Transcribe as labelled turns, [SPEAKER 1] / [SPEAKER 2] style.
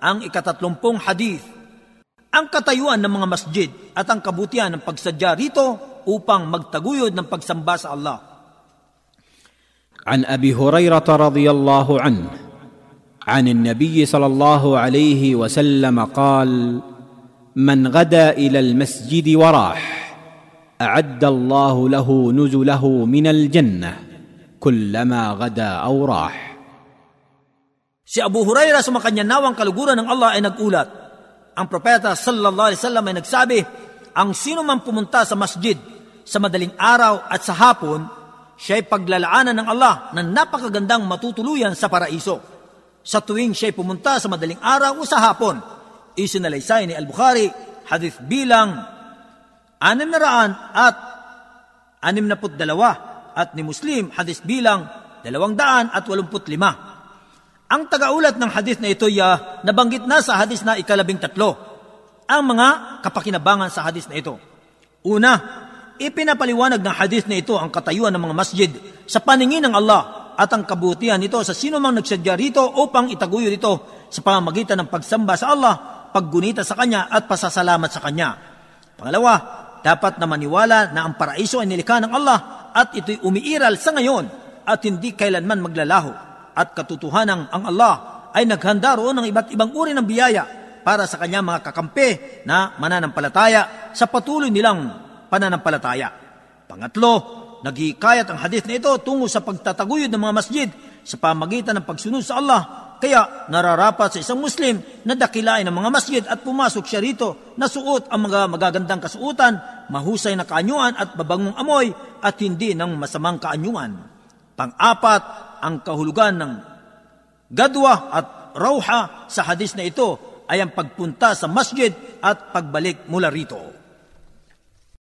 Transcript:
[SPEAKER 1] Ang ikatatlumpong hadith, ang katayuan ng mga masjid at ang kabutihan ng pagsadya rito upang magtaguyod ng pagsamba sa Allah.
[SPEAKER 2] ابي هريره رضي الله عنه عن النبي صلى الله عليه وسلم قال من غدا إلى المسجد وراح اعد الله له نزله من الجنه كلما غدا أو راح
[SPEAKER 1] Si Abu Huraira sa makanyang nawang kaluguran ng Allah ay nagulat. Ang propeta sallallahu alaihi wasallam ay nagsabi, ang sino man pumunta sa masjid sa madaling araw at sa hapon, siya ay paglalaanan ng Allah ng napakagandang matutuluyan sa paraiso. Sa tuwing siya pumunta sa madaling araw o sa hapon, isinalaysay ni Al-Bukhari, hadith bilang 600 at 62 at ni Muslim, hadith bilang 285. Ang tagaulat ng hadith na ito ya nabanggit na sa hadith na ikalabing tatlo. Ang mga kapakinabangan sa hadith na ito. Una, ipinapaliwanag ng hadith na ito ang katayuan ng mga masjid sa paningin ng Allah at ang kabutihan nito sa sino mang nagsadya rito upang itaguyo dito sa pamamagitan ng pagsamba sa Allah, paggunita sa Kanya at pasasalamat sa Kanya. Pangalawa, dapat na maniwala na ang paraiso ay nilikha ng Allah at ito'y umiiral sa ngayon at hindi kailanman maglalaho at katotohanan ang Allah ay naghanda roon ng iba't ibang uri ng biyaya para sa kanyang mga kakampi na mananampalataya sa patuloy nilang pananampalataya. Pangatlo, nagikayat ang hadith na ito tungo sa pagtataguyod ng mga masjid sa pamagitan ng pagsunod sa Allah. Kaya nararapat sa isang Muslim na dakilain ang mga masjid at pumasok siya rito na suot ang mga magagandang kasuotan, mahusay na kaanyuan at babangong amoy at hindi ng masamang kaanyuan. Pang-apat, ang kahulugan ng gadwa at rauha sa hadis na ito ay ang pagpunta sa masjid at pagbalik mula rito.